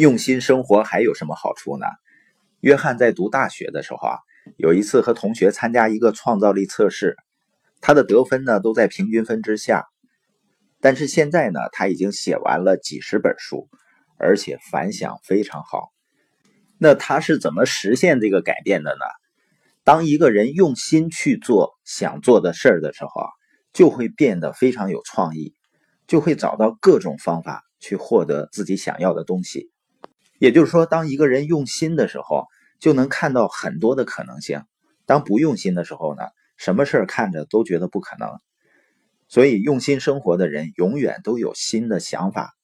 用心生活还有什么好处呢？约翰在读大学的时候啊，有一次和同学参加一个创造力测试，他的得分呢都在平均分之下。但是现在呢，他已经写完了几十本书，而且反响非常好。那他是怎么实现这个改变的呢？当一个人用心去做想做的事儿的时候啊，就会变得非常有创意，就会找到各种方法去获得自己想要的东西。也就是说，当一个人用心的时候，就能看到很多的可能性；当不用心的时候呢，什么事儿看着都觉得不可能。所以，用心生活的人永远都有新的想法、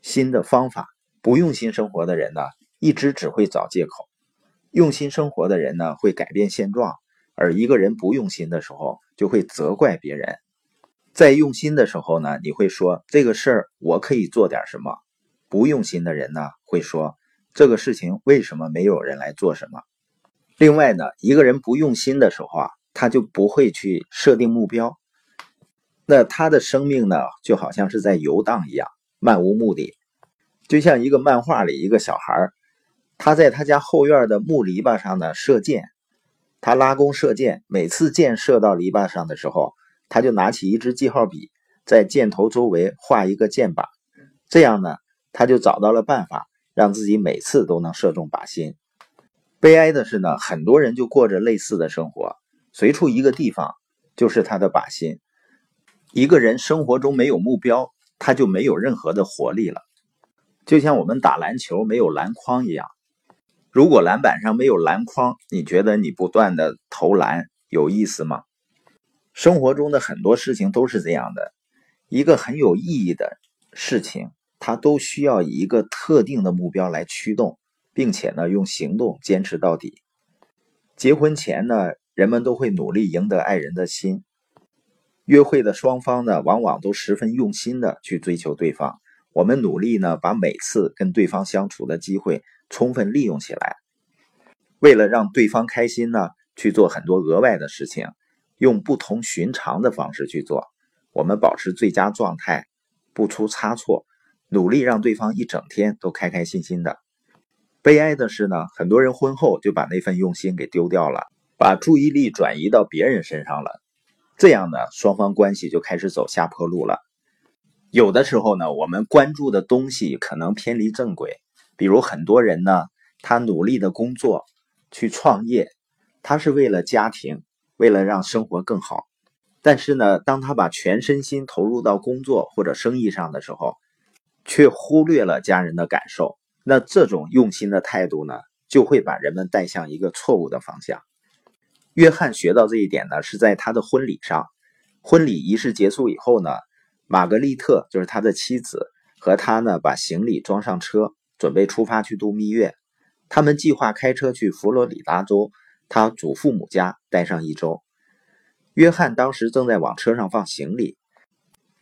新的方法；不用心生活的人呢，一直只会找借口。用心生活的人呢，会改变现状；而一个人不用心的时候，就会责怪别人。在用心的时候呢，你会说这个事儿我可以做点什么。不用心的人呢，会说这个事情为什么没有人来做什么？另外呢，一个人不用心的时候啊，他就不会去设定目标，那他的生命呢，就好像是在游荡一样，漫无目的。就像一个漫画里一个小孩，他在他家后院的木篱笆上呢射箭，他拉弓射箭，每次箭射到篱笆上的时候，他就拿起一支记号笔，在箭头周围画一个箭靶，这样呢。他就找到了办法，让自己每次都能射中靶心。悲哀的是呢，很多人就过着类似的生活，随处一个地方就是他的靶心。一个人生活中没有目标，他就没有任何的活力了。就像我们打篮球没有篮筐一样，如果篮板上没有篮筐，你觉得你不断的投篮有意思吗？生活中的很多事情都是这样的，一个很有意义的事情。他都需要以一个特定的目标来驱动，并且呢，用行动坚持到底。结婚前呢，人们都会努力赢得爱人的心。约会的双方呢，往往都十分用心的去追求对方。我们努力呢，把每次跟对方相处的机会充分利用起来。为了让对方开心呢，去做很多额外的事情，用不同寻常的方式去做。我们保持最佳状态，不出差错。努力让对方一整天都开开心心的。悲哀的是呢，很多人婚后就把那份用心给丢掉了，把注意力转移到别人身上了。这样呢，双方关系就开始走下坡路了。有的时候呢，我们关注的东西可能偏离正轨。比如很多人呢，他努力的工作去创业，他是为了家庭，为了让生活更好。但是呢，当他把全身心投入到工作或者生意上的时候，却忽略了家人的感受，那这种用心的态度呢，就会把人们带向一个错误的方向。约翰学到这一点呢，是在他的婚礼上。婚礼仪式结束以后呢，玛格丽特就是他的妻子，和他呢把行李装上车，准备出发去度蜜月。他们计划开车去佛罗里达州他祖父母家待上一周。约翰当时正在往车上放行李。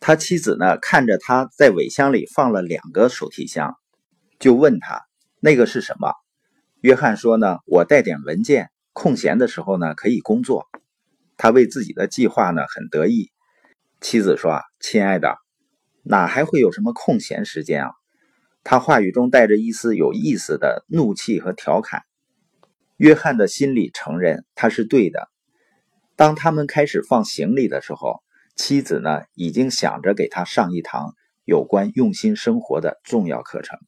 他妻子呢，看着他在尾箱里放了两个手提箱，就问他那个是什么。约翰说呢，我带点文件，空闲的时候呢可以工作。他为自己的计划呢很得意。妻子说：“亲爱的，哪还会有什么空闲时间啊？”他话语中带着一丝有意思的怒气和调侃。约翰的心里承认他是对的。当他们开始放行李的时候。妻子呢，已经想着给他上一堂有关用心生活的重要课程。